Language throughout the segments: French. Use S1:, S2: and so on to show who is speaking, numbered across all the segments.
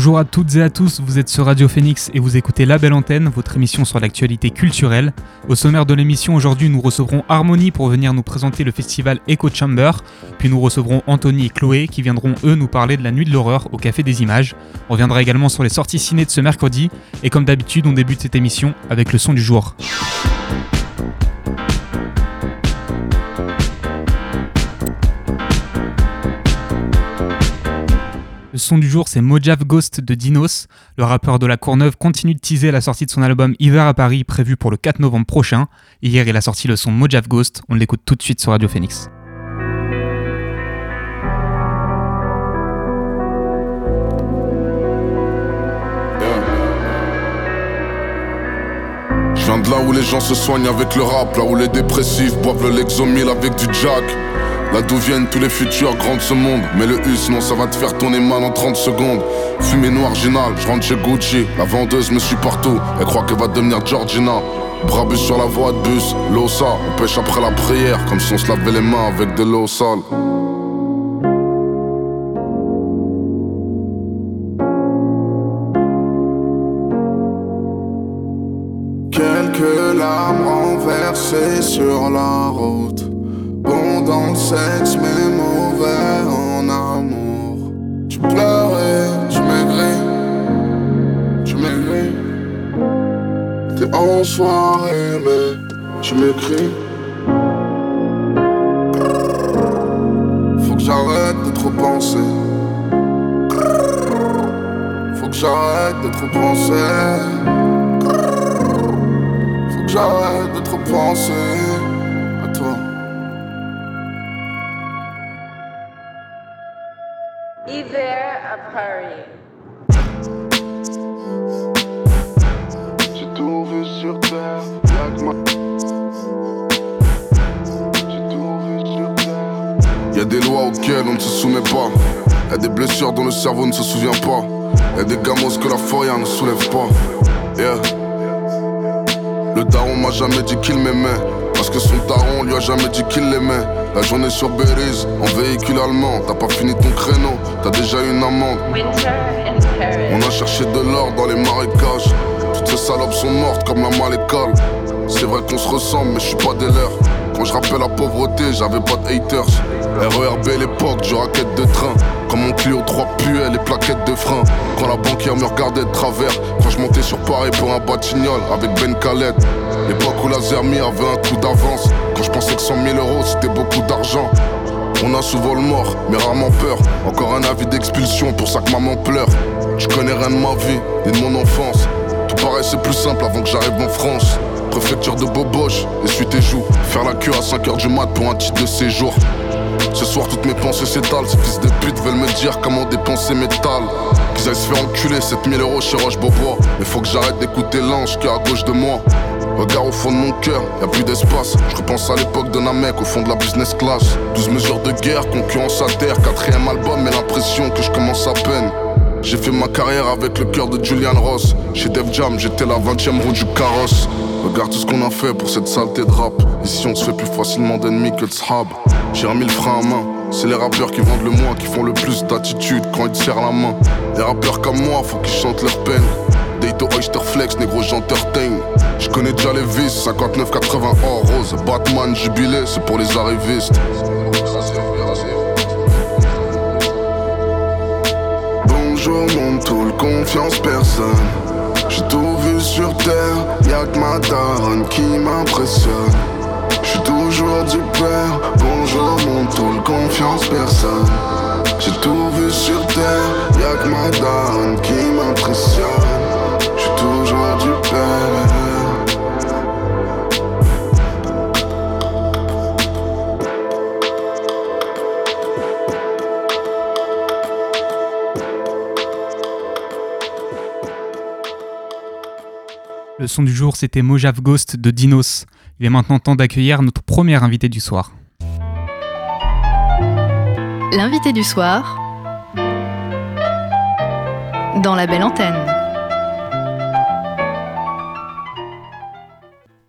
S1: Bonjour à toutes et à tous, vous êtes sur Radio Phoenix et vous écoutez La Belle Antenne, votre émission sur l'actualité culturelle. Au sommaire de l'émission aujourd'hui, nous recevrons Harmonie pour venir nous présenter le festival Echo Chamber, puis nous recevrons Anthony et Chloé qui viendront eux nous parler de la nuit de l'horreur au Café des Images. On reviendra également sur les sorties ciné de ce mercredi et comme d'habitude, on débute cette émission avec le son du jour. Le son du jour, c'est Mojave Ghost de Dinos. Le rappeur de la Courneuve continue de teaser la sortie de son album Hiver à Paris, prévu pour le 4 novembre prochain. Hier, il a sorti le son Mojave Ghost. On l'écoute tout de suite sur Radio Phoenix.
S2: Je viens de là où les gens se soignent avec le rap, là où les dépressifs boivent le Lexomil avec du jack. Là d'où viennent tous les futurs grands de ce monde. Mais le us, non ça va te faire tourner mal en 30 secondes. Fumée noire ginal, je rentre chez Gucci. La vendeuse me suit partout, elle croit qu'elle va devenir Georgina. Brabus sur la voie de bus, ça On pêche après la prière, comme si on se lavait les mains avec de l'eau sale. Quelques larmes renversées sur la le sexe, mais mauvais en amour. Tu pleurais, tu maigris, tu maigris. T'es en soirée, mais tu m'écris. Faut que j'arrête de trop penser. Faut que j'arrête de trop penser. Faut que j'arrête de trop penser
S3: Paris.
S2: J'ai y'a des lois auxquelles on ne se soumet pas. Y'a des blessures dont le cerveau ne se souvient pas. Y'a des gamos que la foria ne soulève pas. Yeah. Le daron m'a jamais dit qu'il m'aimait. Parce que son daron lui a jamais dit qu'il l'aimait. La journée sur Belize, en véhicule allemand. T'as pas fini ton créneau, t'as déjà une amende. On a cherché de l'or dans les marécages. Toutes ces salopes sont mortes comme la malécole. C'est vrai qu'on se ressemble, mais je suis pas des leurs. Quand je rappelle la pauvreté, j'avais pas de haters. RERB l'époque du raquette de train. Comme mon Clio 3 les plaquettes de frein. Quand la banquière me regardait de travers. Quand je montais sur Paris pour un batignol avec Ben Khaled. L'époque où la Zermi avait un coup d'avance. Quand je pensais que 100 000 euros c'était beaucoup d'argent. On a souvent le mort, mais rarement peur. Encore un avis d'expulsion, pour ça que maman pleure. Je connais rien de ma vie, ni de mon enfance. Tout paraissait plus simple avant que j'arrive en France. Préfecture de Boboche, essuie tes joues. Faire la queue à 5h du mat pour un titre de séjour. Ce soir, toutes mes pensées s'étalent. Ces fils de pute veulent me dire comment dépenser mes talles. Qu'ils aillent se faire enculer 7000 euros chez Roche Bobois. Mais faut que j'arrête d'écouter l'ange qui est à gauche de moi. Regarde au fond de mon cœur, y a plus d'espace. Je repense à l'époque de Namek au fond de la business class. 12 mesures de guerre, concurrence à terre. Quatrième album, mais l'impression que je commence à peine. J'ai fait ma carrière avec le cœur de Julian Ross. Chez Def Jam, j'étais la 20ème roue du carrosse. Regarde tout ce qu'on a fait pour cette saleté de rap. Ici, on se fait plus facilement d'ennemis que de sahab? J'ai remis le frein à main. C'est les rappeurs qui vendent le moins qui font le plus d'attitude quand ils te serrent la main. Les rappeurs comme moi, faut qu'ils chantent leur peine. Date Oyster Flex, négro, j'entertain. Je connais déjà les vis, 59-80 or rose. Batman, jubilé, c'est pour les arrivistes. Bonjour mon tool, confiance personne. J'ai tout vu sur terre, y'a que ma daronne qui m'impressionne. J'suis toujours du père, bonjour mon tool, confiance personne. J'ai tout vu sur terre, y'a que ma daronne qui m'impressionne.
S1: Le son du jour, c'était Mojave Ghost de Dinos. Il est maintenant temps d'accueillir notre premier invité du soir.
S4: L'invité du soir dans la belle antenne.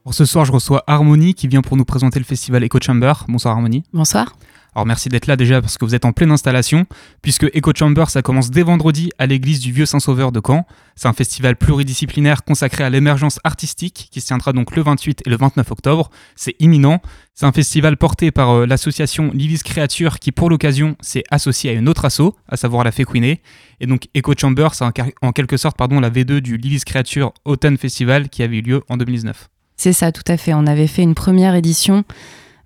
S1: Pour ce soir, je reçois Harmonie qui vient pour nous présenter le festival Echo Chamber. Bonsoir Harmonie.
S4: Bonsoir.
S1: Alors merci d'être là déjà parce que vous êtes en pleine installation, puisque Echo Chamber ça commence dès vendredi à l'église du Vieux Saint-Sauveur de Caen. C'est un festival pluridisciplinaire consacré à l'émergence artistique qui se tiendra donc le 28 et le 29 octobre. C'est imminent. C'est un festival porté par euh, l'association Livis Creature qui pour l'occasion s'est associée à une autre asso, à savoir la Féquiné. Et donc Echo Chamber c'est en, quelque sorte pardon, la V2 du Livis Creature Autumn Festival qui avait eu lieu en 2019.
S5: C'est ça, tout à fait. On avait fait une première édition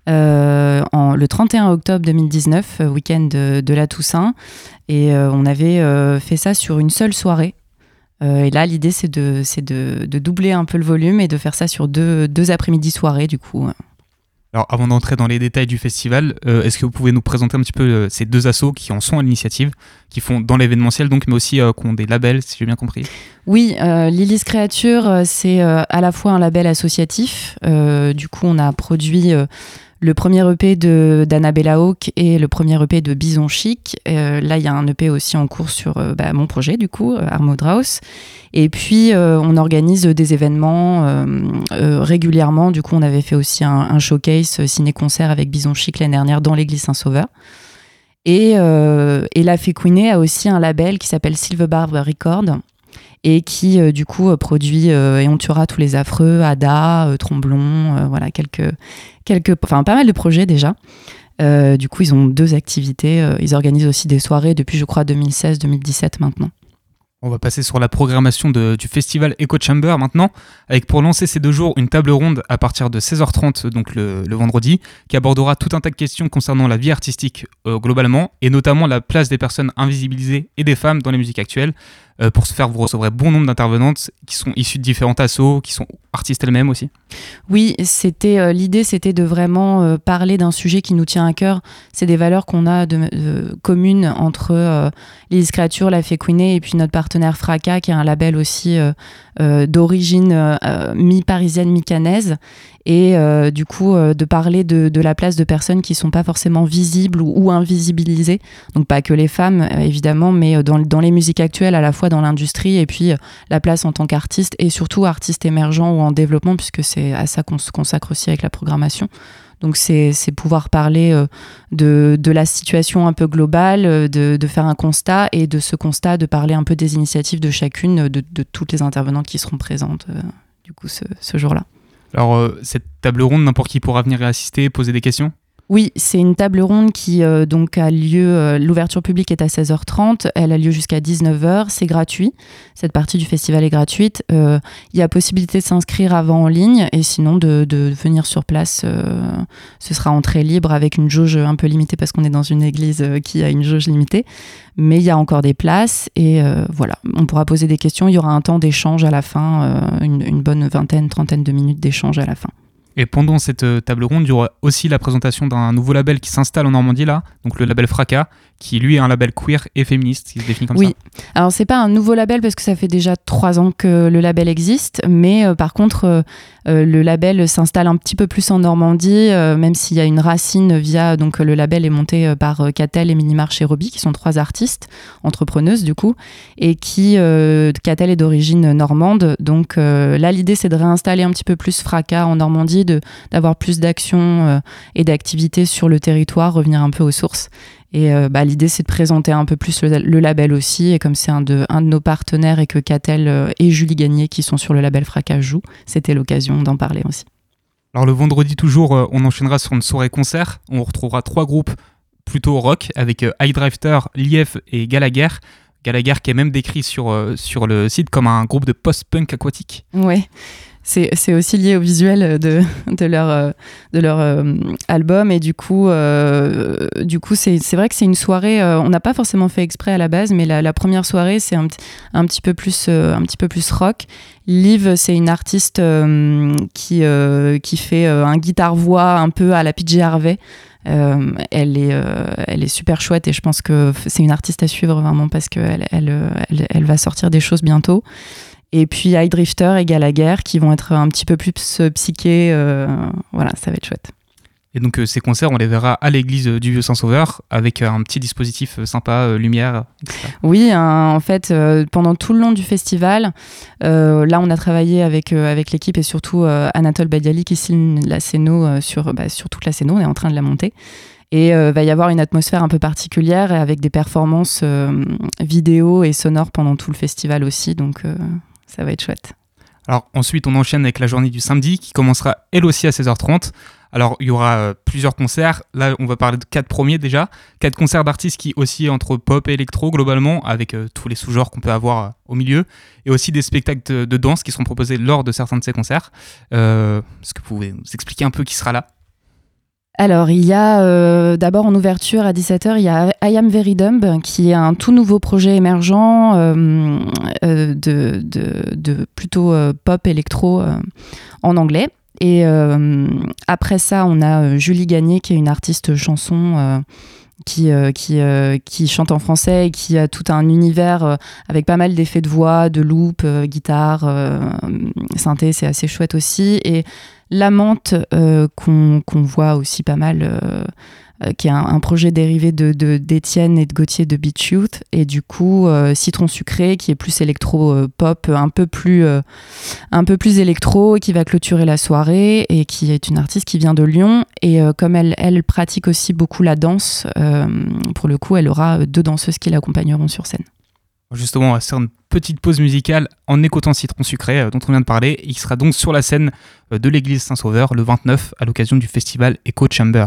S5: en, le 31 octobre 2019, euh, week-end de, de, la Toussaint. Et euh, on avait euh, fait ça sur une seule soirée. Euh, et là, l'idée, c'est de, de, de, doubler un peu le volume et de faire ça sur deux, deux après-midi soirées, du coup.
S1: Alors, avant d'entrer dans les détails du festival, euh, est-ce que vous pouvez nous présenter un petit peu euh, ces deux assos qui en sont à l'initiative, qui font dans l'événementiel, donc, mais aussi euh, qui ont des labels, si j'ai bien compris?
S5: Oui, Lilis Créature, c'est à la fois un label associatif. du coup, on a produit le premier EP d'Annabella Hawk et le premier EP de Bison Chic. Euh, là, il y a un EP aussi en cours sur euh, bah, mon projet, du coup, euh, Armod House. Et puis, on organise des événements régulièrement. Du coup, on avait fait aussi un, showcase ciné-concert avec Bison Chic l'année dernière dans l'église Saint-Sauveur. Et, la Féquiné a aussi un label qui s'appelle Silver Barb Record et qui euh, du coup euh, produit euh, et on tuera tous les affreux, Ada, Tromblon, voilà quelques quelques enfin pas mal de projets déjà. Du coup, ils ont deux activités. Ils organisent aussi des soirées depuis, je crois, 2016-2017 maintenant.
S1: On va passer sur la programmation du festival Echo Chamber maintenant, avec pour lancer ces deux jours une table ronde à partir de 16h30, donc le, vendredi, qui abordera tout un tas de questions concernant la vie artistique globalement, et notamment la place des personnes invisibilisées et des femmes dans les musiques actuelles. Euh, pour ce faire, vous recevrez bon nombre d'intervenantes qui sont issues de différents assos, qui sont artistes elles-mêmes aussi.
S5: Oui, c'était euh, l'idée, c'était de vraiment euh, parler d'un sujet qui nous tient à cœur. C'est des valeurs qu'on a de, communes entre les créatures, la Féquiné et puis notre partenaire Fracas, qui est un label aussi d'origine mi-parisienne, mi-canaise. Et euh, du coup euh, de parler de, de, la place de personnes qui sont pas forcément visibles ou, ou invisibilisées. Donc pas que les femmes euh, évidemment mais dans, dans, les musiques actuelles à la fois dans l'industrie et puis la place en tant qu'artiste et surtout artiste émergent ou en développement puisque c'est à ça qu'on se consacre aussi avec la programmation donc c'est pouvoir parler euh, de, la situation un peu globale, de, de, faire un constat et de ce constat de parler un peu des initiatives de chacune, de, de toutes les intervenantes qui seront présentes euh, du coup ce, jour-là.
S1: Alors, euh, cette table ronde, n'importe qui pourra venir y assister, poser des questions?
S5: Oui, c'est une table ronde qui euh, donc a lieu. Euh, L'ouverture publique est à 16h30. Elle a lieu jusqu'à 19h. C'est gratuit. Cette partie du festival est gratuite. Il euh, y a possibilité de s'inscrire avant en ligne et sinon de, de venir sur place. Euh, ce sera entrée libre avec une jauge un peu limitée parce qu'on est dans une église euh, qui a une jauge limitée. Mais il y a encore des places et voilà, on pourra poser des questions. Il y aura un temps d'échange à la fin, une, une bonne vingtaine, trentaine de minutes d'échange à la fin.
S1: Et pendant cette euh, table ronde, il y aura aussi la présentation d'un nouveau label qui s'installe en Normandie là, donc le label Fracas, qui lui est un label queer et féministe, qui se définit comme
S5: oui.
S1: ça.
S5: Oui, alors c'est pas un nouveau label parce que ça fait déjà trois ans que le label existe, mais euh, par contre euh, euh, le label s'installe un petit peu plus en Normandie, même s'il y a une racine via donc le label est monté par Catel et Minimarche et Roby, qui sont trois artistes entrepreneuses du coup, et qui Catel est d'origine normande, donc là l'idée c'est de réinstaller un petit peu plus Fracas en Normandie, d'avoir plus d'actions et d'activités sur le territoire, revenir un peu aux sources. Et euh, bah, l'idée, c'est de présenter un peu plus le, le label aussi. Et comme c'est un de, un de nos partenaires et que Catel euh, et Julie Gagné, qui sont sur le label Fracas, jouent, c'était l'occasion d'en parler aussi.
S1: Alors le vendredi toujours, euh, on enchaînera sur une soirée concert. On retrouvera trois groupes plutôt rock avec High Drifter, Lief et Gallagher. Gallagher qui est même décrit sur, sur le site comme un groupe de post-punk aquatique.
S5: Ouais c'est aussi lié au visuel de, leur, leur euh, album et du coup, euh, du coup c'est vrai que c'est une soirée, euh, on n'a pas forcément fait exprès à la base, mais la, première soirée c'est un, petit peu plus, euh, rock. Liv, c'est une artiste euh, qui, fait un guitare-voix un peu à la PJ Harvey. Euh, elle, est, euh, super chouette et je pense que c'est une artiste à suivre vraiment parce qu'elle elle, elle, elle, va sortir des choses bientôt. Et puis High Drifter et Gallagher qui vont être un petit peu plus psychés. voilà, ça va être chouette.
S6: Et donc ces concerts, on les verra à l'église du Vieux-Saint-Sauveur avec un petit dispositif sympa, lumière, etc.
S5: Oui, en fait, pendant tout le long du festival, là on a travaillé avec, avec l'équipe et surtout Anatole Badiali qui signe la scéno sur, bah, sur toute la scéno, on est en train de la monter. Et il euh, va y avoir une atmosphère un peu particulière avec des performances euh, vidéo et sonores pendant tout le festival aussi. Donc euh, ça va être chouette.
S6: Alors ensuite, on enchaîne avec la journée du samedi qui commencera elle aussi à 16h30. Alors il y aura plusieurs concerts. Là, on va parler de quatre premiers déjà. Quatre concerts d'artistes qui oscillent entre pop et électro globalement, avec tous les sous-genres qu'on peut avoir au milieu, et aussi des spectacles de, danse qui seront proposés lors de certains de ces concerts. Est-ce que vous pouvez nous expliquer un peu qui sera là?
S5: Alors, il y a euh, d'abord en ouverture à 17h, il y a I Am Very Dumb, qui est un tout nouveau projet émergent euh, euh, de, plutôt pop électro en anglais. Et après ça, on a Julie Gagné, qui est une artiste chanson. qui, chante en français et qui a tout un univers avec pas mal d'effets de voix, de loop, guitare, synthé, c'est assez chouette aussi. La menthe euh, qu'on voit aussi pas mal, euh, euh, qui est un, projet dérivé d'Étienne de, et de Gauthier de Beach Youth, et du coup Citron Sucré qui est plus électro-pop, un, peu plus, un peu plus électro, qui va clôturer la soirée, et qui est une artiste qui vient de Lyon, et comme elle, elle pratique aussi beaucoup la danse, pour le coup elle aura deux danseuses qui l'accompagneront sur scène.
S6: Justement, on va faire une petite pause musicale en écoutant Citron Sucré euh, dont on vient de parler. Il sera donc sur la scène euh, de l'église Saint-Sauveur le 29 à l'occasion du festival Echo Chamber.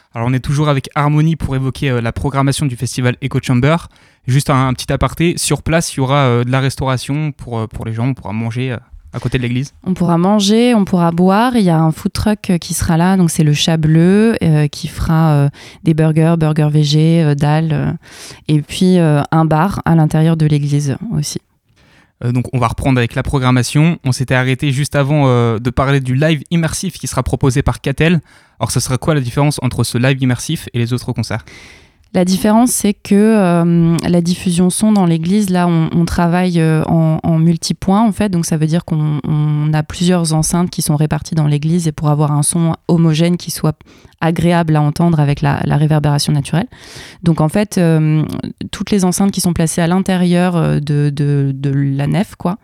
S1: Alors on est toujours avec Harmonie pour évoquer euh, la programmation du festival Echo Chamber. Juste un, petit aparté, sur place il y aura euh, de la restauration pour, euh, pour les gens, on pourra manger à côté de l'église
S5: On pourra manger, on pourra boire. Il y a un food truck qui sera là, donc c'est le Chat Bleu qui fera des burgers, burgers végé, dalles, et puis un bar à l'intérieur de l'église aussi.
S1: Euh, donc on va reprendre avec la programmation. On s'était arrêté juste avant euh, de parler du live immersif qui sera proposé par Catel. Alors ce sera quoi la différence entre ce live immersif et les autres concerts?
S5: La différence, c'est que euh, la diffusion son dans l'église, là, on, travaille en, en multipoint, en fait. Donc, ça veut dire qu'on a plusieurs enceintes qui sont réparties dans l'église et pour avoir un son homogène qui soit agréable à entendre avec la, réverbération naturelle. Donc en fait, euh, toutes les enceintes qui sont placées à l'intérieur euh, de, la nef, quoi.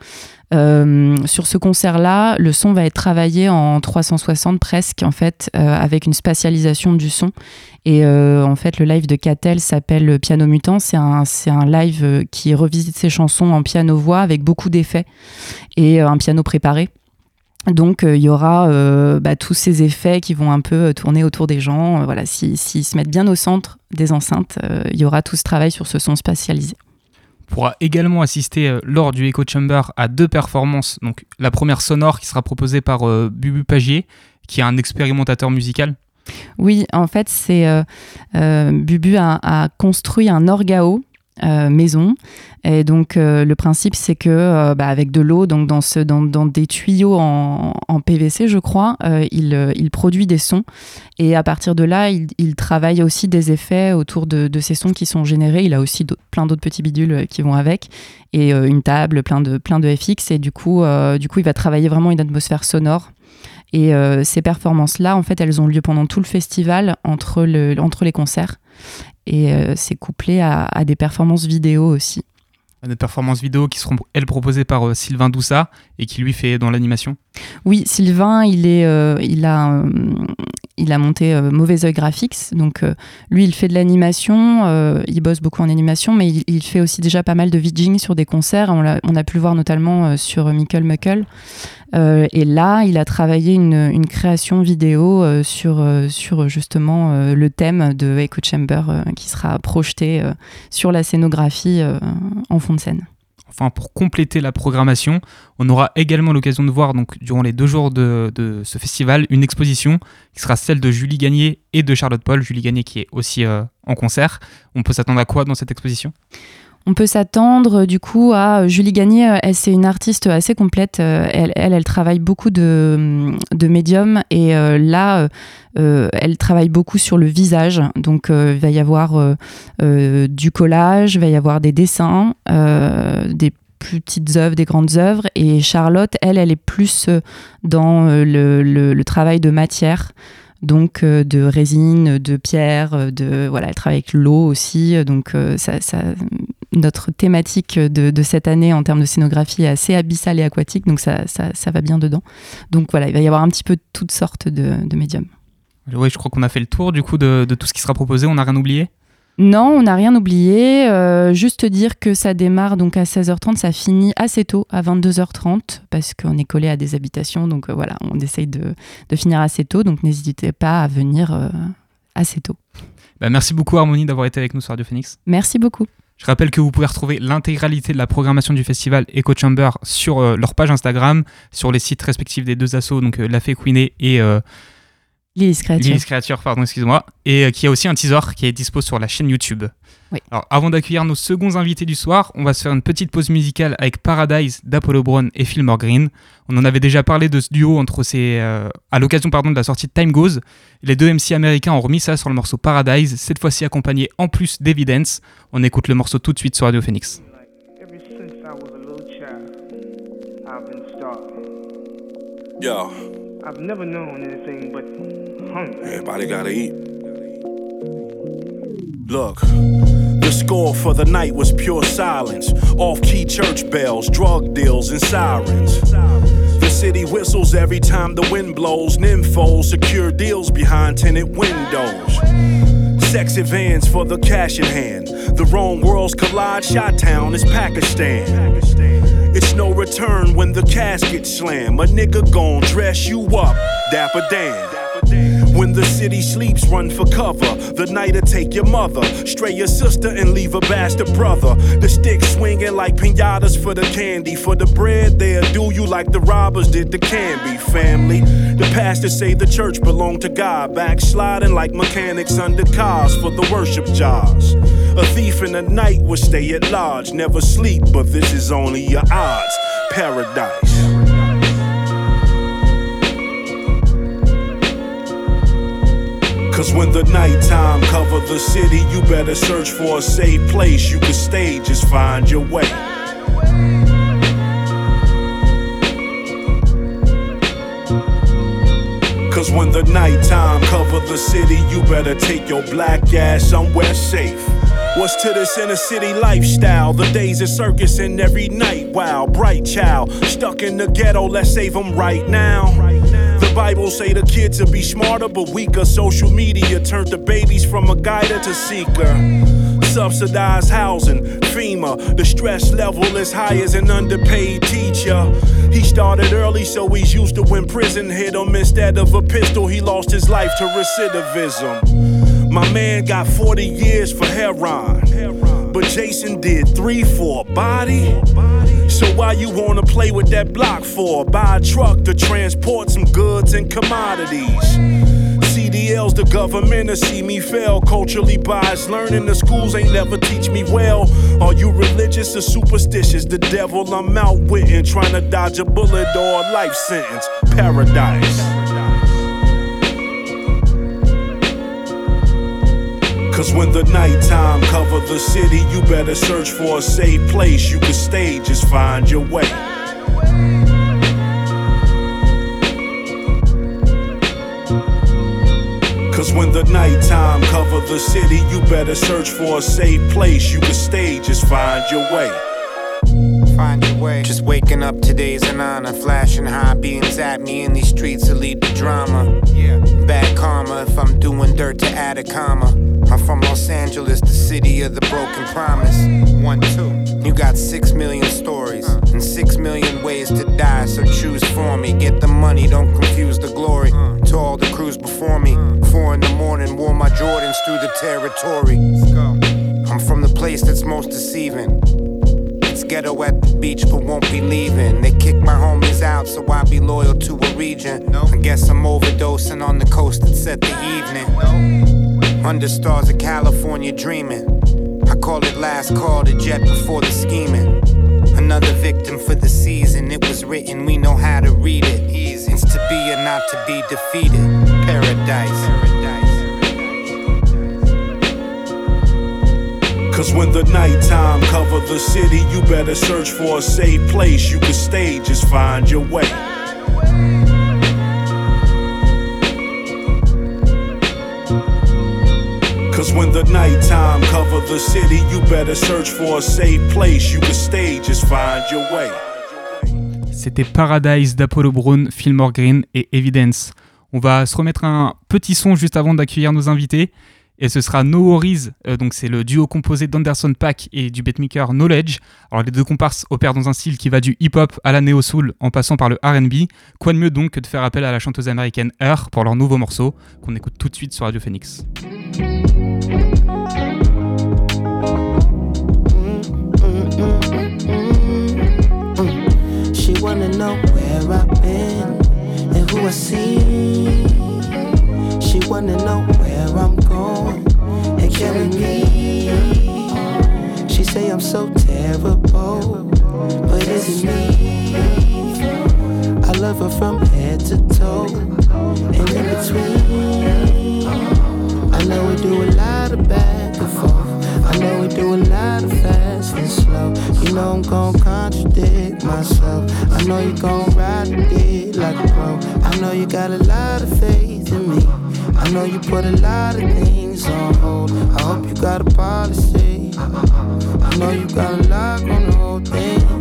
S5: Euh, sur ce concert-là, le son va être travaillé en 360 presque, en fait, avec une spatialisation du son. Et en fait, le live de Catel s'appelle Piano Mutant. C'est un, un live qui revisite ses chansons en piano-voix avec beaucoup d'effets et un piano préparé. Donc euh, il y aura euh, bah, tous ces effets qui vont un peu euh, tourner autour des gens. voilà, s'ils se mettent bien au centre des enceintes, il y aura tout ce travail sur ce son spatialisé.
S1: On pourra également assister lors du Echo Chamber à deux performances. Donc la première sonore qui sera proposée par Bubu Pagier, qui est un expérimentateur musical.
S5: Oui, en fait, c'est Bubu a, construit un orgao euh, maison. Et donc euh, le principe c'est que euh, bah, avec de l'eau, donc dans, des tuyaux en, PVC je crois, il, produit des sons. Et à partir de là, il, il travaille aussi des effets autour de, ces sons qui sont générés. Il a aussi plein d'autres petits bidules qui vont avec et une table, plein de, FX. Et du coup, il va travailler vraiment une atmosphère sonore. Et ces performances-là, en fait, elles ont lieu pendant tout le festival entre, le, entre les concerts et euh, c'est couplé à, des performances vidéo aussi.
S1: Des performances vidéo qui seront, elles, proposées par euh, Sylvain Doussa et qui lui fait dans l'animation
S5: Oui, Sylvain, il, est, euh, il, a, il a monté Mauvais Oeil Graphics. Donc, lui, il fait de l'animation, il bosse beaucoup en animation, mais il, fait aussi déjà pas mal de vidging sur des concerts. On a, on a pu le voir notamment sur Michael Muckle. Euh, et là, il a travaillé une, création vidéo euh, sur, euh, sur justement le thème de Echo Chamber qui sera projeté sur la scénographie en fond de scène.
S1: Enfin, pour compléter la programmation, on aura également l'occasion de voir, donc, durant les deux jours de, de, ce festival, une exposition qui sera celle de Julie Gagné et de Charlotte Paul. Julie Gagné qui est aussi en concert. On peut s'attendre à quoi dans cette exposition?
S5: On peut s'attendre du coup à Julie Gagné, euh, elle c'est une artiste assez complète, euh, elle, elle, travaille beaucoup de, de médiums et euh, là elle travaille beaucoup sur le visage, donc il va y avoir du collage, il va y avoir des dessins, des petites œuvres, des grandes œuvres. Et Charlotte, elle, elle est plus dans le travail de matière donc de résine, de pierre, de voilà, elle travaille avec l'eau aussi, donc ça, notre thématique de, cette année en termes de scénographie est assez abyssale et aquatique, donc ça, ça, va bien dedans. Donc voilà, il va y avoir un petit peu toutes sortes de, médiums.
S1: Oui, je crois qu'on a fait le tour du coup de, tout ce qui sera proposé, on n'a rien oublié?
S5: Non, on n'a rien oublié. Euh, juste dire que ça démarre donc à 16h30, ça finit assez tôt, à 22h30, parce qu'on est collé à des habitations. Donc euh, voilà, on essaye de, finir assez tôt. Donc n'hésitez pas à venir euh, assez tôt.
S1: Bah, merci beaucoup Harmonie d'avoir été avec nous sur Radio Phoenix.
S5: Merci beaucoup.
S1: Je rappelle que vous pouvez retrouver l'intégralité de la programmation du festival Echo Chamber sur leur page Instagram, sur les sites respectifs des deux assos, donc La Fée Queené et euh,
S5: Lilith
S1: Creature. pardon, excuse-moi. Et qui a aussi un teaser qui est dispo sur la chaîne YouTube. Alors, avant d'accueillir nos seconds invités du soir, on va se faire une petite pause musicale avec Paradise d'Apollo Brown et Fillmore Green. On en avait déjà parlé de ce duo entre ces, euh, à l'occasion pardon de la sortie de Time Goes. Les deux MC américains ont remis ça sur le morceau Paradise, cette fois-ci accompagné en plus d'Evidence. On écoute le morceau tout de suite sur Radio Phoenix. I've never known anything but hunger. Everybody gotta eat. Look, the score for the night was pure silence. Off key church bells, drug deals, and sirens. The city whistles every time the wind blows. Nymphos secure deals behind tenant windows. Sexy vans for the cash in hand. The wrong worlds collide. Shot Town is Pakistan. It's no return when the casket slam. A nigga gon' dress you up, dapper Dan. When
S7: the city sleeps, run for cover. The night'll take your mother, stray your sister, and leave a bastard brother. The stick swinging like pinatas for the candy. For the bread, they'll do you like the robbers did the candy family. The pastors say the church belonged to God, backsliding like mechanics under cars for the worship jars. A thief in the night will stay at large, never sleep, but this is only your odds. Paradise. Cause when the nighttime cover the city, you better search for a safe place you can stay, just find your way. Cause when the nighttime cover the city, you better take your black ass somewhere safe. What's to this inner city lifestyle? The days of circus and every night, wow, bright child. Stuck in the ghetto, let's save them right now. Bible say the kids will be smarter but weaker. Social media turned the babies from a guider to seeker. Subsidized housing, FEMA. The stress level is high as an underpaid teacher. He started early, so he's used to when prison hit him. Instead of a pistol, he lost his life to recidivism. My man got 40 years for heroin. But Jason did three for a body. So why you wanna play with that block for? Buy a truck to transport some goods and commodities. CDL's the government to see me fail. Culturally biased, learning the schools ain't never teach me well. Are you religious or superstitious? The devil I'm outwitting, trying to dodge a bullet or a life sentence. Paradise. Cause when the nighttime cover the city, you better search for a safe place you can stay, just find your way. Cause when the nighttime cover the city, you better search for a safe place you can stay, just find your way.
S8: Find way. Just waking up today's an honor. Flashing high beams at me in these streets to lead the drama. Yeah. Bad karma if I'm doing dirt to add a comma. I'm from Los Angeles, the city of the broken promise. One, two. You got six million stories and six million ways to die, so choose for me. Get the money, don't confuse the glory. To all the crews before me, four in the morning, wore my Jordans through the territory. I'm from the place that's most deceiving. Ghetto at the beach, but won't be leaving. They kick my homies out, so I be loyal to a region. I guess I'm overdosing on the coast that set the evening. Under stars of California dreaming. I call it last call to jet before the scheming. Another victim for the season. It was written, we know how to read it. Easy. It's to be or not to be defeated. Paradise.
S7: Cause when the nighttime cover the city, you better search for a safe place you can stay, just find your way. Cause when the nighttime cover the city, you better search for a safe place you can stay, just find your way.
S1: C'était Paradise d'Apollo Brown, Fillmore Green et Evidence. On va se remettre un petit son juste avant d'accueillir nos invités. Et ce sera No Worries, euh, donc c'est le duo composé d'Anderson Pack et du beatmaker Knowledge. Alors les deux comparses opèrent dans un style qui va du hip-hop à la néo-soul en passant par le RB. Quoi de mieux donc que de faire appel à la chanteuse américaine Her pour leur nouveau morceau qu'on écoute tout de suite sur Radio Phoenix.
S9: Killing me. She say I'm so terrible, but it's it me? I love her from head to toe and in between. I know we do a lot of back and forth. I know we do a lot of fast and slow. You know I'm gon' contradict myself. I know you gon' ride the like a pro. I know you got a lot of faith in me. I know you put a lot of things on hold. I hope you got a policy. I know you got a lock on the whole thing.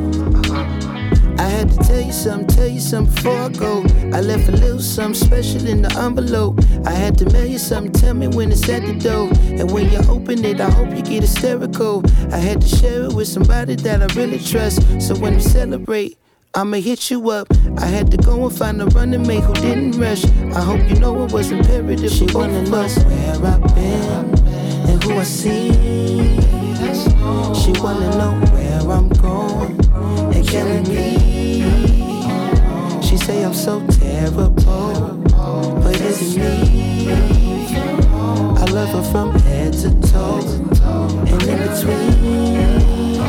S9: I had to tell you something, tell you something before I go. I left a little something special in the envelope. I had to mail you something, tell me when it's at the door. And when you open it, I hope you get hysterical. I had to share it with somebody that I really trust. So when we celebrate, I'ma hit you up. I had to go and find a running mate who didn't rush. I hope you know it was imperative. She wanna know where I've been and who I see. She wanna know where I'm going and killing me. She say I'm so terrible, but is it me? I love her from head to toe and in between.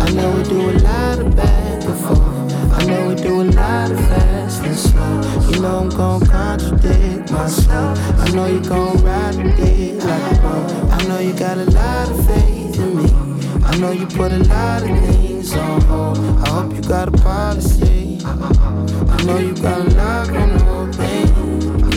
S9: I know we do a lot of back and forth. I know we do a lot of fast and slow. You know I'm gon' contradict myself. I know you gon' ride the like a. I know you got a lot know you put a lot of things on hold. I hope you got a policy. I know you got a lot on the whole.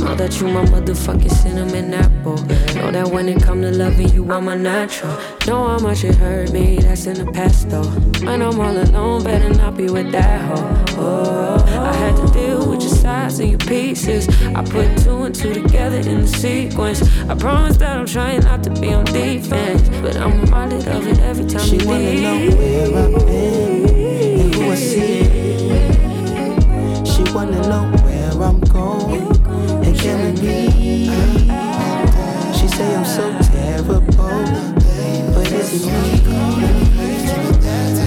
S10: Know that you my motherfucking cinnamon apple. Know that when it come to loving you, I'm a natural. Know how much it hurt me, that's in the past though. When I'm all alone, better not be with that hoe. Oh, I had to deal with sides and your pieces. I put two and two together in the sequence. I promise that I'm trying not to be on defense, but I'm reminded of it every time
S9: She
S10: you
S9: wanna
S10: leave.
S9: know where I've been and who I see. She wanna know where I'm going and can we me. She say I'm so terrible, but is it me?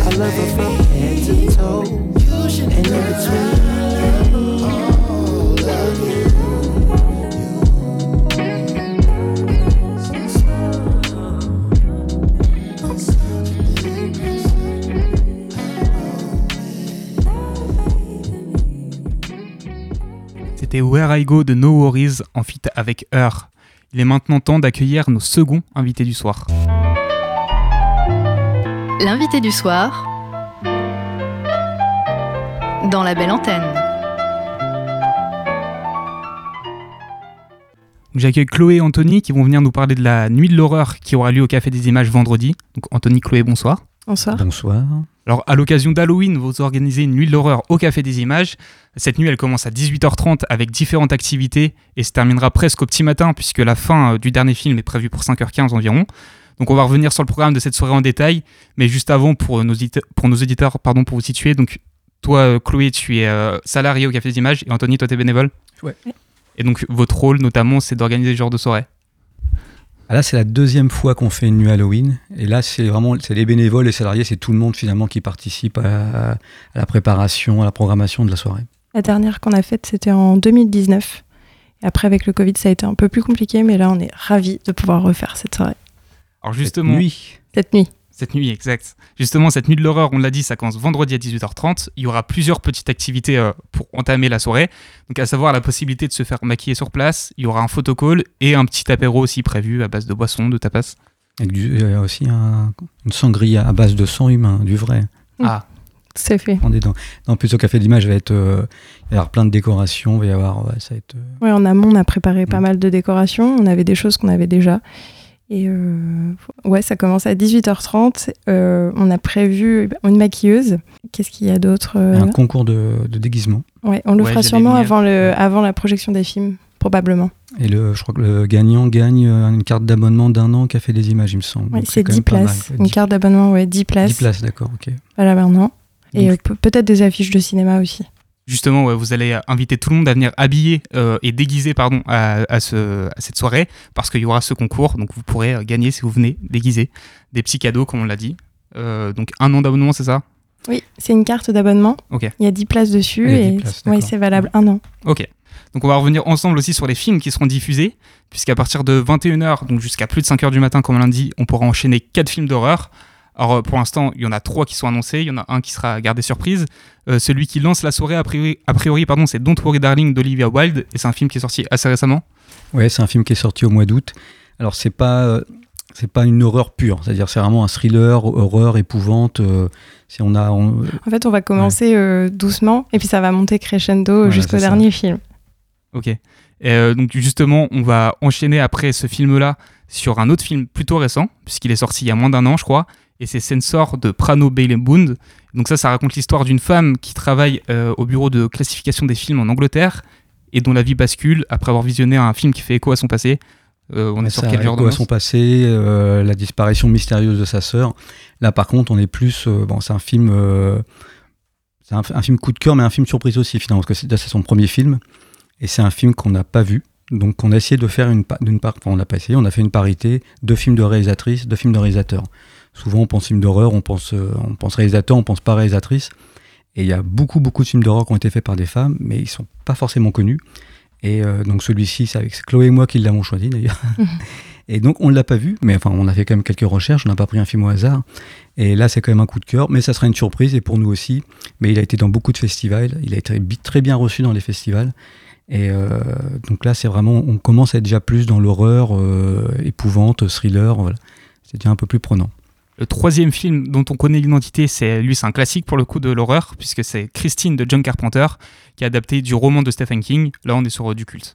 S9: I love her from head to toe and in between.
S1: C'était Where I Go de No Worries en fit avec Her. Il est maintenant temps d'accueillir nos seconds invités du soir.
S4: L'invité du soir dans la belle antenne.
S1: J'accueille Chloé et Anthony qui vont venir nous parler de la nuit de l'horreur qui aura lieu au Café des Images vendredi. Donc Anthony, Chloé, bonsoir.
S5: Bonsoir.
S11: Bonsoir.
S1: Alors, à l'occasion d'Halloween, vous organisez une nuit de l'horreur au Café des Images. Cette nuit, elle commence à 18h30 avec différentes activités et se terminera presque au petit matin puisque la fin euh, du dernier film est prévue pour 5h15 environ. Donc, on va revenir sur le programme de cette soirée en détail, mais juste avant, pour nos, édite- pour nos éditeurs, pardon, pour vous situer, donc toi, euh, Chloé, tu es euh, salarié au Café des Images et Anthony, toi, tu es bénévole?
S11: Ouais.
S1: Et donc, votre rôle, notamment, c'est d'organiser ce genre de soirée?
S11: Ah, là, c'est la deuxième fois qu'on fait une nuit Halloween. Et là, c'est vraiment c'est les bénévoles, les salariés, c'est tout le monde finalement qui participe à, à la préparation, à la programmation de la soirée.
S12: La dernière qu'on a faite, c'était en 2019. Et après, avec le Covid, ça a été un peu plus compliqué, mais là, on est ravis de pouvoir refaire cette soirée.
S1: Alors, justement,
S11: nuit.
S12: Cette nuit.
S1: Cette nuit, exact. Justement, cette nuit de l'horreur, on l'a dit, ça commence vendredi à 18h30. Il y aura plusieurs petites activités euh, pour entamer la soirée. Donc, à savoir la possibilité de se faire maquiller sur place. Il y aura un photocall et un petit apéro aussi prévu à base de boissons, de tapas.
S11: Avec du- il y a aussi un- une sangria à base de sang humain, du vrai.
S1: Ah,
S12: C'est fait.
S11: On est dans, dans plus au café d'image, va être, euh, il va y avoir plein de décorations, il va y avoir, ouais, ça va être. euh,
S12: Ouais, en amont, on a préparé
S11: Mm.
S12: pas mal de décorations. On avait des choses qu'on avait déjà. Et euh, ouais, ça commence à 18h30. Euh, on a prévu une maquilleuse. Qu'est-ce qu'il y a d'autre euh,
S11: un concours de, de déguisement.
S12: Ouais, on le
S1: Ouais,
S12: fera sûrement
S1: les
S12: avant, le, avant la projection des films, probablement.
S11: Et le, je crois que le gagnant gagne une carte d'abonnement d'un an au café des images, il me semble.
S12: Ouais, c'est
S11: quand
S12: 10
S11: même pas mal.
S12: places. Une
S11: 10
S12: carte d'abonnement, ouais, 10 places.
S11: 10 places, d'accord, ok.
S12: Voilà, maintenant. Et euh, peut-être des affiches de cinéma aussi.
S1: Justement, ouais, vous allez inviter tout le monde à venir habillé euh, et déguisé pardon, à, à ce- à cette soirée parce qu'il y aura ce concours. Donc, vous pourrez euh, gagner si vous venez déguisé des petits cadeaux, comme on l'a dit. Euh, donc, un an d'abonnement, c'est ça?
S12: Oui, c'est une carte d'abonnement.
S1: Ok.
S12: Il y a 10 places dessus
S11: Il y a 10
S12: et ouais, c'est valable un an.
S1: Ok. Donc on va revenir ensemble aussi sur les films qui seront diffusés, puisqu'à partir de 21h, donc jusqu'à plus de 5h du matin, comme on l'a dit, on pourra enchaîner 4 films d'horreur. Alors euh, pour l'instant, il y en a 3 qui sont annoncés, il y en a un qui sera gardé surprise. Euh, celui qui lance la soirée, a priori, a priori pardon, c'est Don't Worry Darling d'Olivia Wilde, et c'est un film qui est sorti assez récemment.
S11: Ouais, c'est un film qui est sorti au mois d'août. Alors c'est pas euh, c'est pas une horreur pure, c'est-à-dire c'est vraiment un thriller, horreur, épouvante. euh, si on a, on-
S12: En fait, on va commencer euh, doucement et puis ça va monter crescendo
S11: Voilà,
S12: jusqu'au
S11: ça.
S12: dernier film.
S1: Ok. Et, euh, donc justement, on va enchaîner après ce film-là sur un autre film plutôt récent, puisqu'il est sorti il y a moins d'un an, je crois, et c'est Sensor de Prano Bund. Donc ça, ça raconte l'histoire d'une femme qui travaille euh, au bureau de classification des films en Angleterre et dont la vie bascule après avoir visionné un film qui fait écho à son passé. Euh, on est sur
S11: ça
S1: quel genre
S11: écho à
S1: d'ambiance
S11: son passé, euh, la disparition mystérieuse de sa sœur. Là, par contre, on est plus. euh, bon, c'est un film. c'est un, un film coup de cœur, mais un film surprise aussi, finalement, parce que c'est, c'est son premier film. Et c'est un film qu'on n'a pas vu. Donc on a essayé de faire une, d'une part, enfin, on n'a pas essayé, on a fait une parité, deux films de réalisatrices, deux films de réalisateurs. Souvent on pense film d'horreur, on pense, euh, on pense réalisateur, on pense pas réalisatrice. Et il y a beaucoup, beaucoup de films d'horreur qui ont été faits par des femmes, mais ils sont pas forcément connus. Et euh, donc celui-ci, c'est avec Chloé et moi qui l'avons choisi d'ailleurs. et donc on l'a pas vu, mais enfin on a fait quand même quelques recherches, on n'a pas pris un film au hasard. Et là c'est quand même un coup de cœur, mais ça sera une surprise et pour nous aussi. Mais il a été dans beaucoup de festivals, il a été très bien reçu dans les festivals. Et euh, donc là c'est vraiment, on commence à être déjà plus dans l'horreur, euh, épouvante, thriller, voilà. C'est déjà un peu plus prenant.
S1: Le troisième film dont on connaît l'identité, c'est lui, c'est un classique pour le coup de l'horreur, puisque c'est Christine de John Carpenter, qui est adapté du roman de Stephen King. Là, on est sur euh, du culte.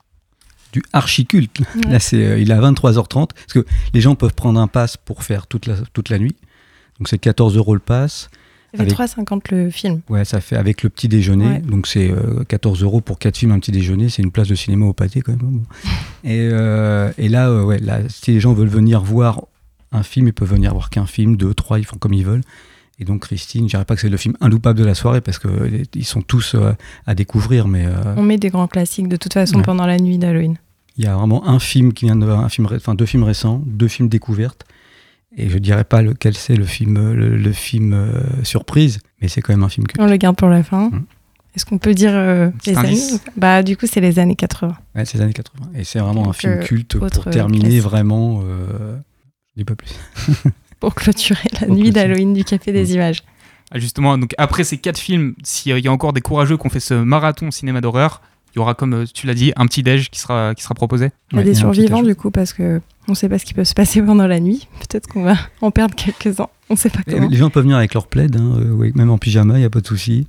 S11: du archi-culte. Là, c'est, euh, il est à 23h30. Parce que les gens peuvent prendre un pass pour faire toute la, toute la nuit. Donc, c'est 14 euros le pass.
S12: Ça fait
S11: Avec-
S12: 3,50 le film.
S11: Ouais, ça fait avec le petit déjeuner.
S12: Ouais.
S11: Donc, c'est euh, 14 euros pour 4 films, un petit déjeuner. C'est une place de cinéma au pâté, quand même. hein, Bon. Et, euh, et là, euh, ouais, là, si les gens veulent venir voir un film, ils peuvent venir voir qu'un film, deux, trois, ils font comme ils veulent. Et donc, Christine, je dirais pas que c'est le film inloupable de la soirée parce qu'ils sont tous euh, à découvrir, mais. euh,
S12: On met des grands classiques de toute façon
S11: Ouais.
S12: pendant la nuit d'Halloween.
S11: Il y a vraiment un film qui vient de, un film, enfin deux films récents, deux films découvertes. Et je dirais pas lequel c'est le film, euh, le, le film euh, surprise, mais c'est quand même un film que.
S12: On le garde pour la fin.
S11: Mm.
S12: Est-ce qu'on peut dire euh, les années Bah du coup c'est les années 80.
S11: Ouais, c'est les années 80. Et c'est vraiment un film
S12: euh,
S11: culte pour terminer
S12: classique.
S11: vraiment. Euh, je dis pas plus.
S12: Pour clôturer la
S11: Pour
S12: nuit d'Halloween du Café des
S11: Mm.
S12: Images.
S1: Ah, Justement, donc après ces quatre films, s'il y a encore des courageux qui ont fait ce marathon cinéma d'horreur, il y aura, comme euh, tu l'as dit, un petit déj qui sera, qui sera proposé.
S12: Il y a
S11: Ouais,
S12: des survivants du coup parce que on sait pas ce qui peut se passer pendant la nuit. Peut-être qu'on va en perdre quelques-uns. On sait pas comment.
S11: Les gens peuvent venir avec leur plaid, hein, euh, même en pyjama, il n'y a pas de souci.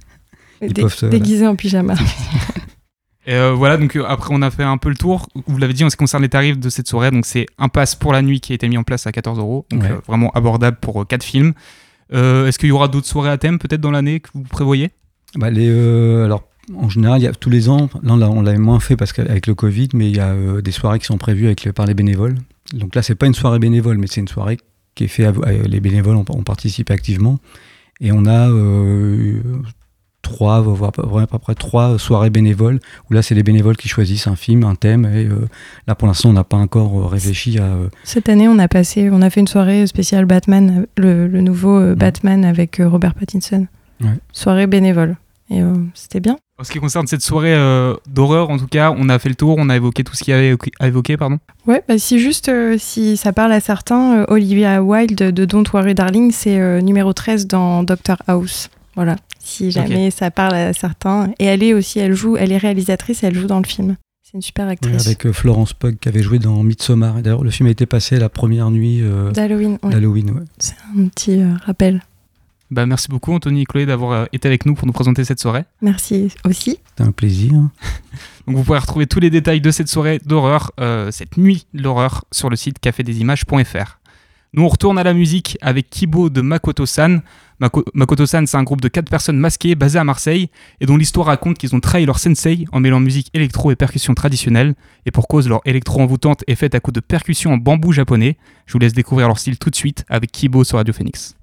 S11: ils
S12: Dé-
S11: peuvent se-
S12: Déguisés en pyjama.
S1: Et euh, voilà, donc euh, après on a fait un peu le tour. Vous l'avez dit en ce qui concerne les tarifs de cette soirée, donc c'est un pass pour la nuit qui a été mis en place à 14 euros, donc
S11: Ouais.
S1: euh, vraiment abordable pour 4 films. Euh, Est-ce qu'il y aura d'autres soirées à thème peut-être dans l'année que vous prévoyez?
S11: Bah, les, alors, en général, il y a tous les ans, là on l'a- on l'avait moins fait parce qu'avec le Covid, mais il y a des soirées qui sont prévues avec par les bénévoles. Donc là, c'est pas une soirée bénévole, mais c'est une soirée qui est faite. les bénévoles ont, ont participé activement. Et on a euh, trois, voire à peu près- à peu près trois soirées bénévoles, où là, c'est les bénévoles qui choisissent un film, un thème. Et euh, là, pour l'instant, on n'a pas encore euh, réfléchi à. euh,
S12: Cette année, on a passé, on a fait une soirée spéciale Batman, le, le nouveau euh, Batman avec euh, Robert Pattinson.
S11: Ouais.
S12: Soirée bénévole. Et euh, c'était bien.
S1: En ce qui concerne cette soirée euh, d'horreur, en tout cas, on a fait le tour, on a évoqué tout ce qu'il y avait à évoquer, pardon.
S12: Ouais, bah si juste euh, si ça parle à certains, euh, Olivia Wilde de Don't Worry Darling, c'est euh, numéro 13 dans Doctor House. Voilà, si jamais ça parle à certains. Et elle est aussi, elle joue, elle est réalisatrice et elle joue dans le film. C'est une super actrice.
S11: avec euh, Florence Pugh qui avait joué dans Midsommar. D'ailleurs, le film a été passé la première nuit euh,
S12: D'Halloween, ouais.
S11: d'Halloween. ouais.
S12: C'est un petit euh, rappel.
S1: Bah, merci beaucoup Anthony et Chloé d'avoir été avec nous pour nous présenter cette soirée.
S12: Merci aussi.
S11: C'était un plaisir.
S1: Donc vous pourrez retrouver tous les détails de cette soirée d'horreur, euh, cette nuit d'horreur, sur le site cafédesimages.fr. Nous on retourne à la musique avec Kibo de Makoto-san. Mako- Makoto-san c'est un groupe de 4 personnes masquées basées à Marseille et dont l'histoire raconte qu'ils ont trahi leur sensei en mêlant musique électro et percussion traditionnelle. Et pour cause, leur électro envoûtante est faite à coup de percussions en bambou japonais. Je vous laisse découvrir leur style tout de suite avec Kibo sur Radio Phoenix.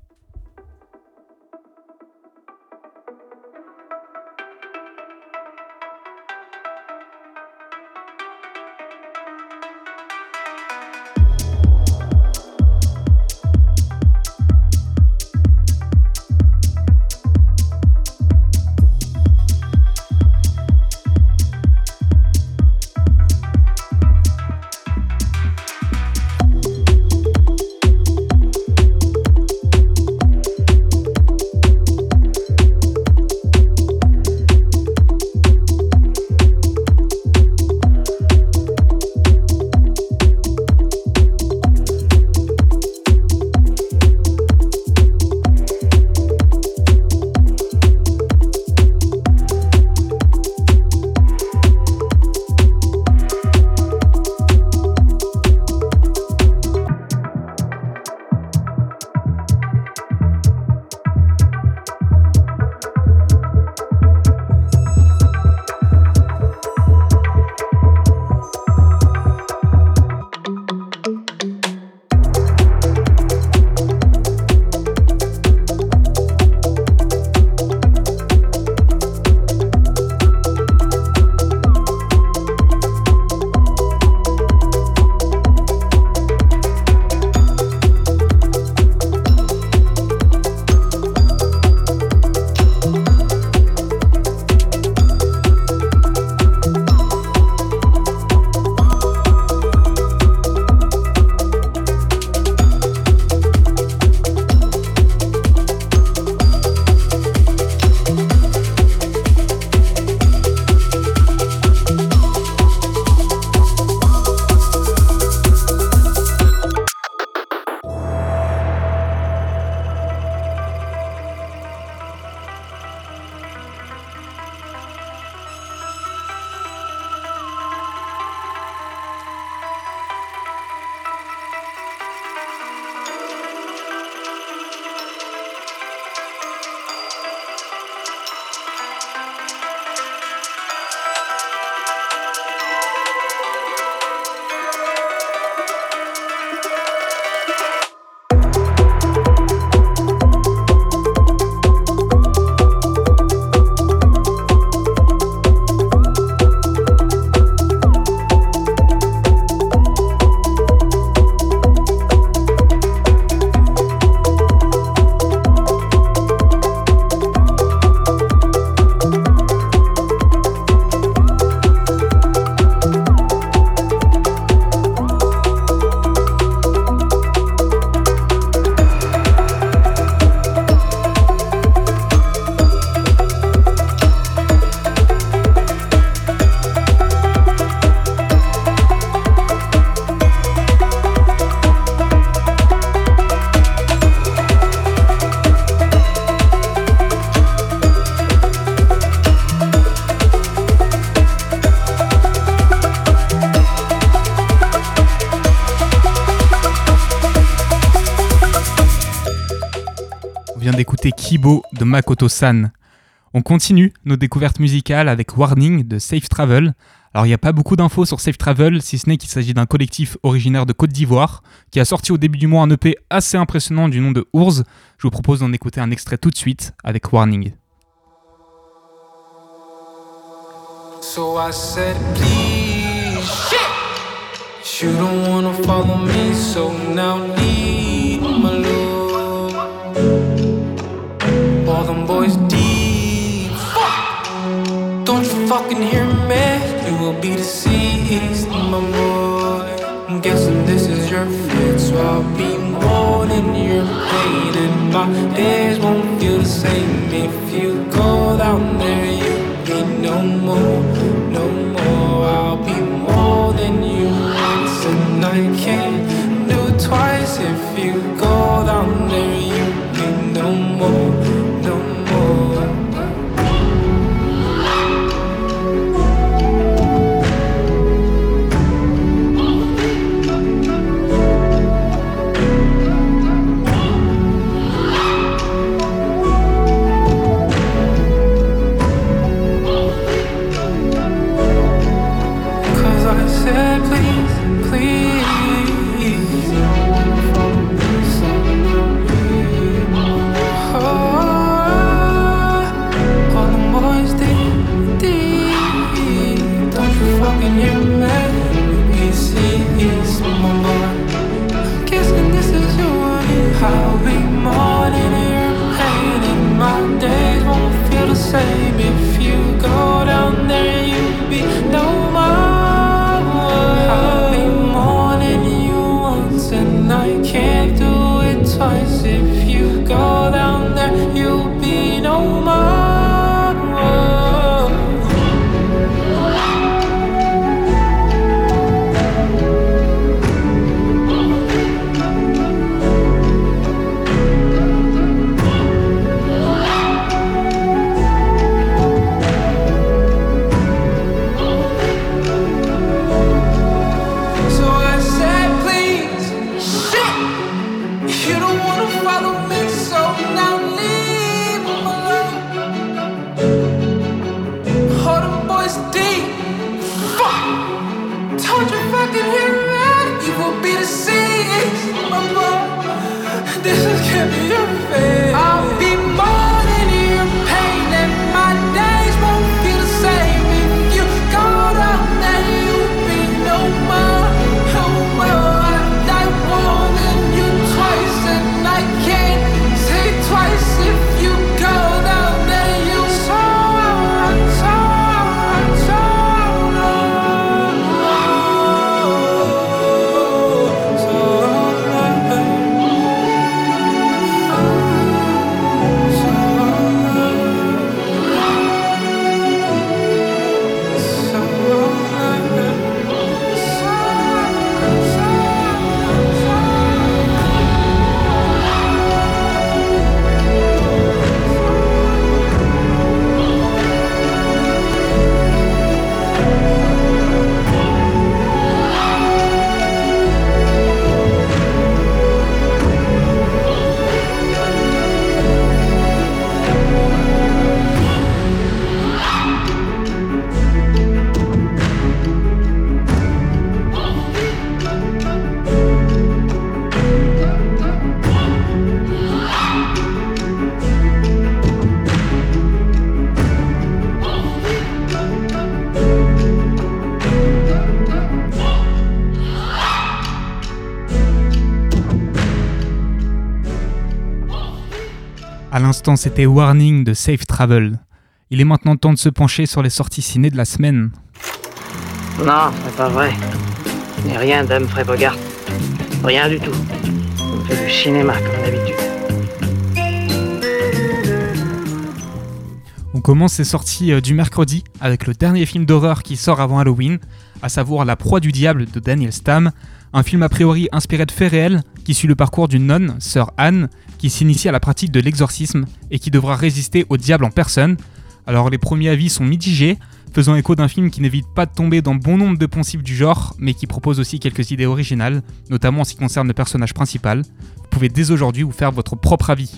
S1: Makoto-san. On continue nos découvertes musicales avec Warning de Safe Travel. Alors il n'y a pas beaucoup d'infos sur Safe Travel, si ce n'est qu'il s'agit d'un collectif originaire de Côte d'Ivoire, qui a sorti au début du mois un EP assez impressionnant du nom de Ours. Je vous propose d'en écouter un extrait tout de suite avec Warning.
S13: Boys deep. Fuck. Don't you fucking hear me? You will be deceased, my boy. I'm guessing this is your fit, so I'll be more than your pain. And my days won't feel the same if you go down there. You'll be no more, no more. I'll be more than you and I can't this just can't be
S1: everything. L'instant, c'était Warning de Safe Travel. Il est maintenant temps de se pencher sur les sorties ciné de la semaine.
S14: Non, c'est pas vrai. Mais rien d'Humphrey Bogart. Rien du tout. On fait du cinéma comme d'habitude.
S1: On commence ces sorties euh, du mercredi avec le dernier film d'horreur qui sort avant Halloween, à savoir La proie du diable de Daniel Stam, un film a priori inspiré de faits réels qui suit le parcours d'une nonne, sœur Anne, qui s'initie à la pratique de l'exorcisme et qui devra résister au diable en personne. Alors les premiers avis sont mitigés, faisant écho d'un film qui n'évite pas de tomber dans bon nombre de poncifs du genre, mais qui propose aussi quelques idées originales, notamment en ce qui concerne le personnage principal. Vous pouvez dès aujourd'hui vous faire votre propre avis.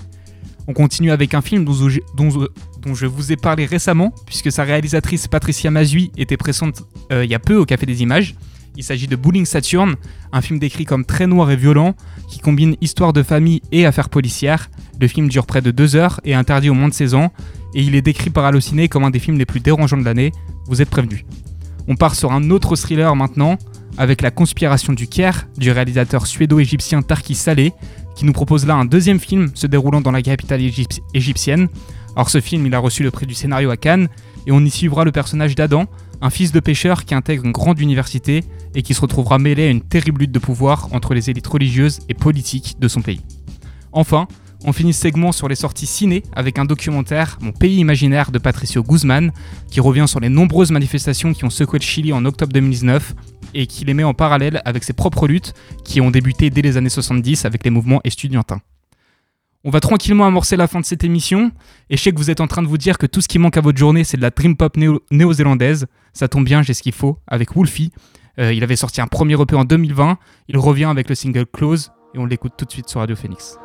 S1: On continue avec un film dont, je vous ai parlé récemment, puisque sa réalisatrice Patricia Mazui était présente euh, il y a peu au Café des Images. Il s'agit de Bowling Saturn, un film décrit comme très noir et violent, qui combine histoire de famille et affaires policières. Le film dure près de deux heures et est interdit au moins de 16 ans, et il est décrit par Allociné comme un des films les plus dérangeants de l'année. Vous êtes prévenus. On part sur un autre thriller maintenant, avec La conspiration du Caire, du réalisateur suédo-égyptien Tarki Saleh, qui nous propose là un deuxième film se déroulant dans la capitale égyptienne. Alors ce film, il a reçu le prix du scénario à Cannes, et on y suivra le personnage d'Adam, un fils de pêcheur qui intègre une grande université et qui se retrouvera mêlé à une terrible lutte de pouvoir entre les élites religieuses et politiques de son pays. Enfin, on finit ce segment sur les sorties ciné avec un documentaire, Mon pays imaginaire de Patricio Guzman, qui revient sur les nombreuses manifestations qui ont secoué le Chili en octobre 2019 et qui les met en parallèle avec ses propres luttes qui ont débuté dès les années 70 avec les mouvements estudiantins. On va tranquillement amorcer la fin de cette émission, et je sais que vous êtes en train de vous dire que tout ce qui manque à votre journée, c'est de la dream pop néo-zélandaise. Ça tombe bien, j'ai ce qu'il faut, avec Wolfie. Euh, il avait sorti un premier EP en 2020, il revient avec le single Close, et on l'écoute tout de suite sur Radio Phoenix.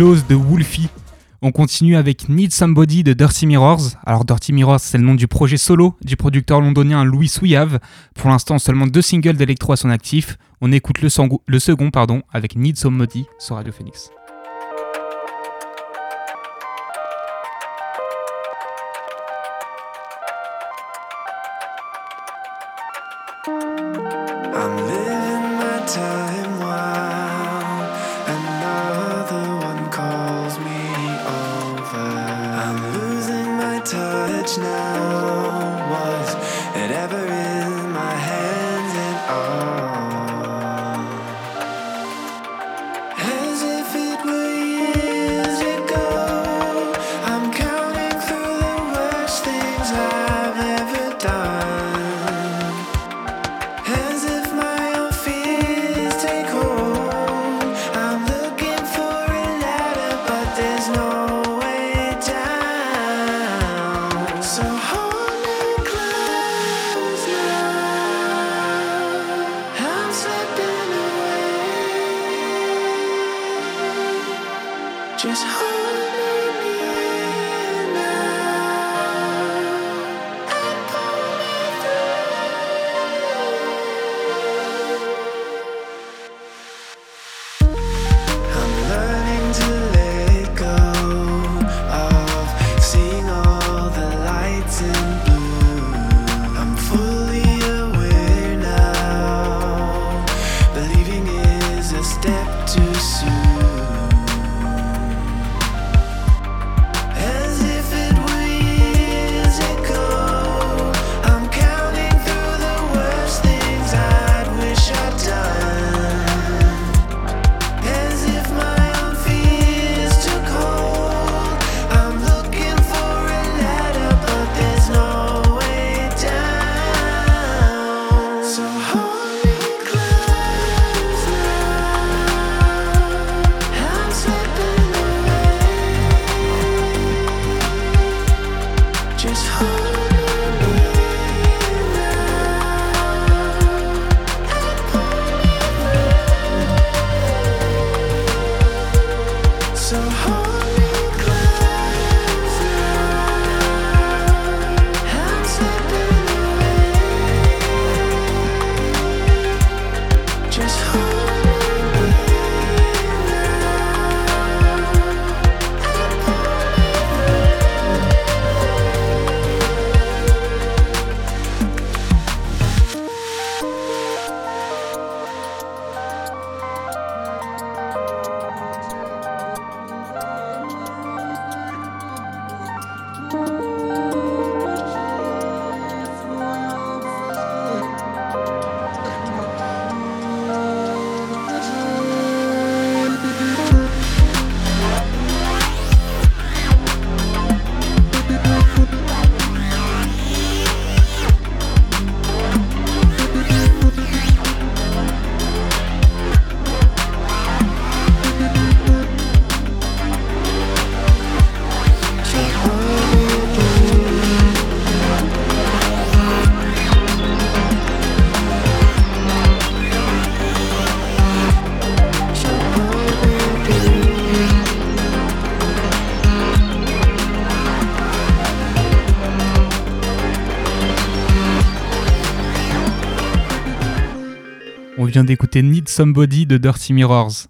S1: De Wolfie.
S15: On continue avec Need Somebody de Dirty Mirrors. Alors Dirty Mirrors, c'est le nom du projet solo du producteur londonien Louis Souillave. Pour l'instant, seulement deux singles d'électro à son actif. On écoute le, second pardon, avec Need Somebody sur Radio Phoenix. Vient d'écouter Need Somebody de Dirty Mirrors.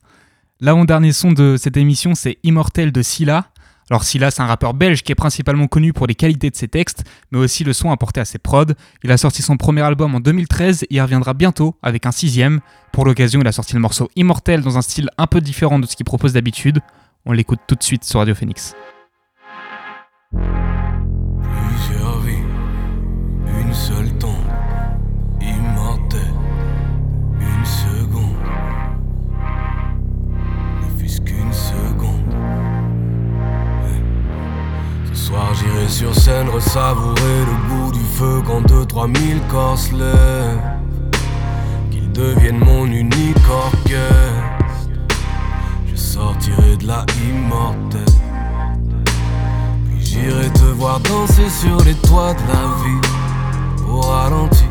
S15: L'avant-dernier son de cette émission, c'est Immortel de Silla. Alors Silla, c'est un rappeur belge qui est principalement connu pour les qualités de ses textes, mais aussi le son apporté à ses prods. Il a sorti son premier album en 2013 et il reviendra bientôt avec un sixième. Pour l'occasion, il a sorti le morceau Immortel dans un style un peu différent de ce qu'il propose d'habitude. On l'écoute tout de suite sur Radio Phoenix.
S16: Plusieurs vies, une seule Soir j'irai sur scène ressavourer le bout du feu quand deux trois mille corps se lèvent. Qu'ils deviennent mon unique orchestre. Je sortirai de la immortelle. Puis j'irai te voir danser sur les toits de la vie. Au ralenti,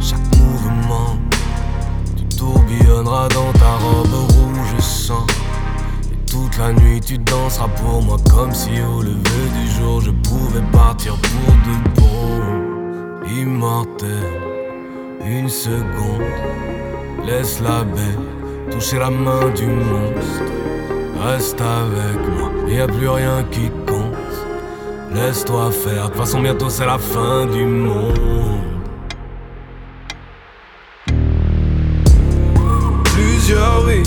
S16: chaque mouvement. Tu tourbillonneras dans ta robe rouge sang toute la nuit tu danseras pour moi comme si au lever du jour je pouvais partir pour de bon. Immortel, une seconde, laisse la baie toucher la main du monstre. Reste avec moi, y a plus rien qui compte. Laisse-toi faire, de toute façon bientôt c'est la fin du monde. Plusieurs vies,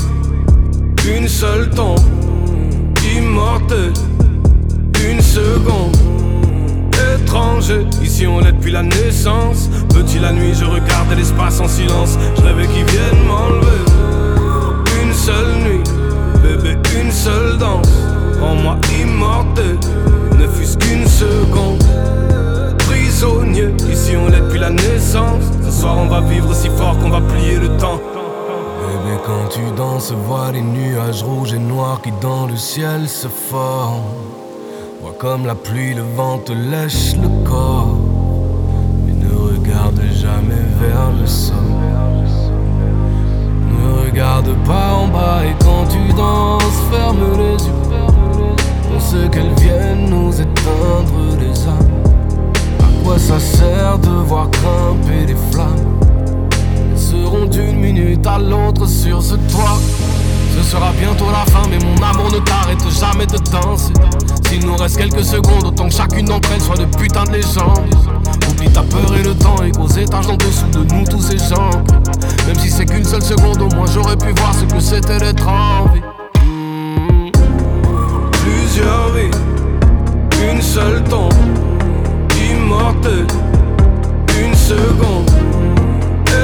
S16: une seule tombe, Ici on l'est depuis la naissance. Petit la nuit, je regardais l'espace en silence. Je rêvais qu'ils viennent m'enlever. Une seule nuit, bébé, une seule danse. Rends-moi immortel, ne fût-ce qu'une seconde. Prisonnier, ici on l'est depuis la naissance. Ce soir on va vivre si fort qu'on va plier le temps. Bébé, quand tu danses, vois les nuages rouges et noirs qui dans le ciel se forment. Comme la pluie, le vent te lèche le corps. Mais ne regarde jamais vers le sol. Ne regarde pas en bas et quand tu danses, ferme les yeux. On sait qu'elles viennent nous éteindre les âmes. À quoi ça sert de voir grimper les flammes? Elles seront d'une minute à l'autre sur ce toit. Sera bientôt la fin, mais mon amour ne t'arrête jamais de danser. S'il nous reste quelques secondes, autant que chacune d'entre elles soit de putain de légende. Oublie ta peur et le temps, et qu'aux étages en dessous de nous tous ces gens. Même si c'est qu'une seule seconde, au moins j'aurais pu voir ce que c'était d'être en vie. Hmm. Plusieurs vies, une seule tombe, immortel, une seconde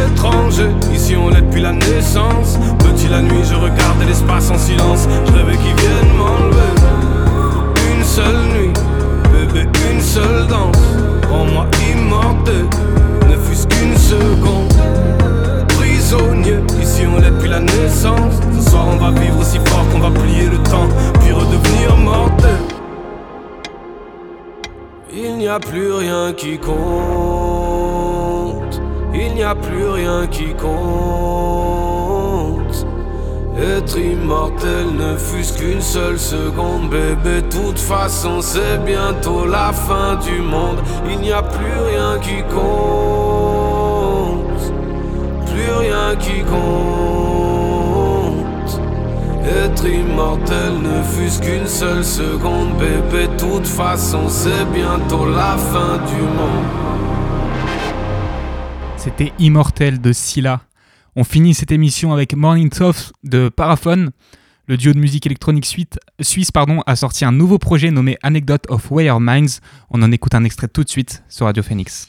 S16: étranger. Ici on l'est depuis la naissance. Petit la nuit, je regardais l'espace en silence. Je rêvais qu'ils viennent m'enlever. Une seule nuit, bébé, une seule danse. Rends-moi immortel, ne fût-ce qu'une seconde. Prisonnier, ici on l'est depuis la naissance. Ce soir on va vivre aussi fort qu'on va plier le temps, puis redevenir mortel. Il n'y a plus rien qui compte. Il n'y a plus rien qui compte. Être immortel ne fût-ce qu'une seule seconde, bébé. Toute façon, c'est bientôt la fin du monde. Il n'y a plus rien qui compte. Plus rien qui compte. Être immortel ne fût-ce qu'une seule seconde, bébé. Toute façon, c'est bientôt la fin du monde.
S1: C'était Immortel de Scylla. On finit cette émission avec Morning Soft de Paraphone. Le duo de musique électronique suisse pardon, a sorti un nouveau projet nommé Anecdote of Wire Minds. On en écoute un extrait tout de suite sur Radio Phoenix.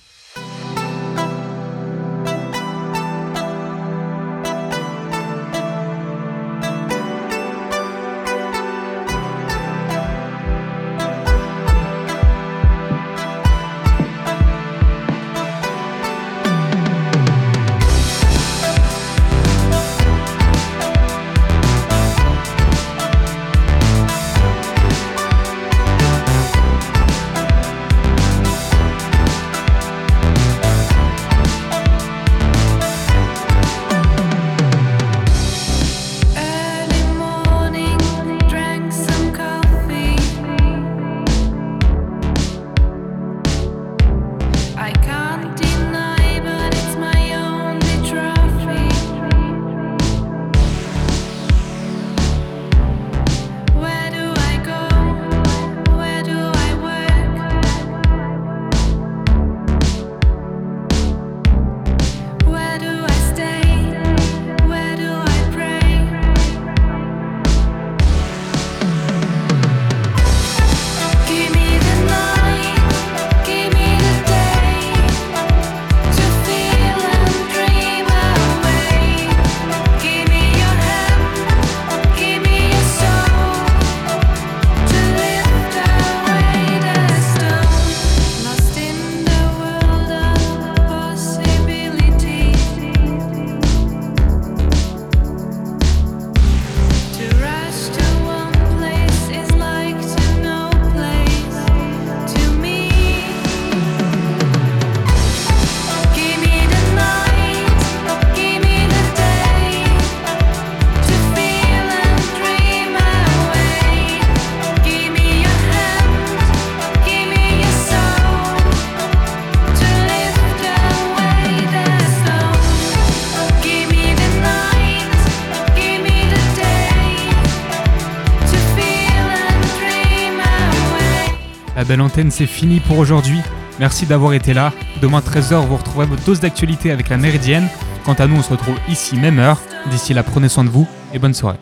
S1: Belle antenne, c'est fini pour aujourd'hui. Merci d'avoir été là. Demain 13h, vous retrouverez votre dose d'actualité avec la Méridienne. Quant à nous, on se retrouve ici, même heure. D'ici là, prenez soin de vous et bonne soirée.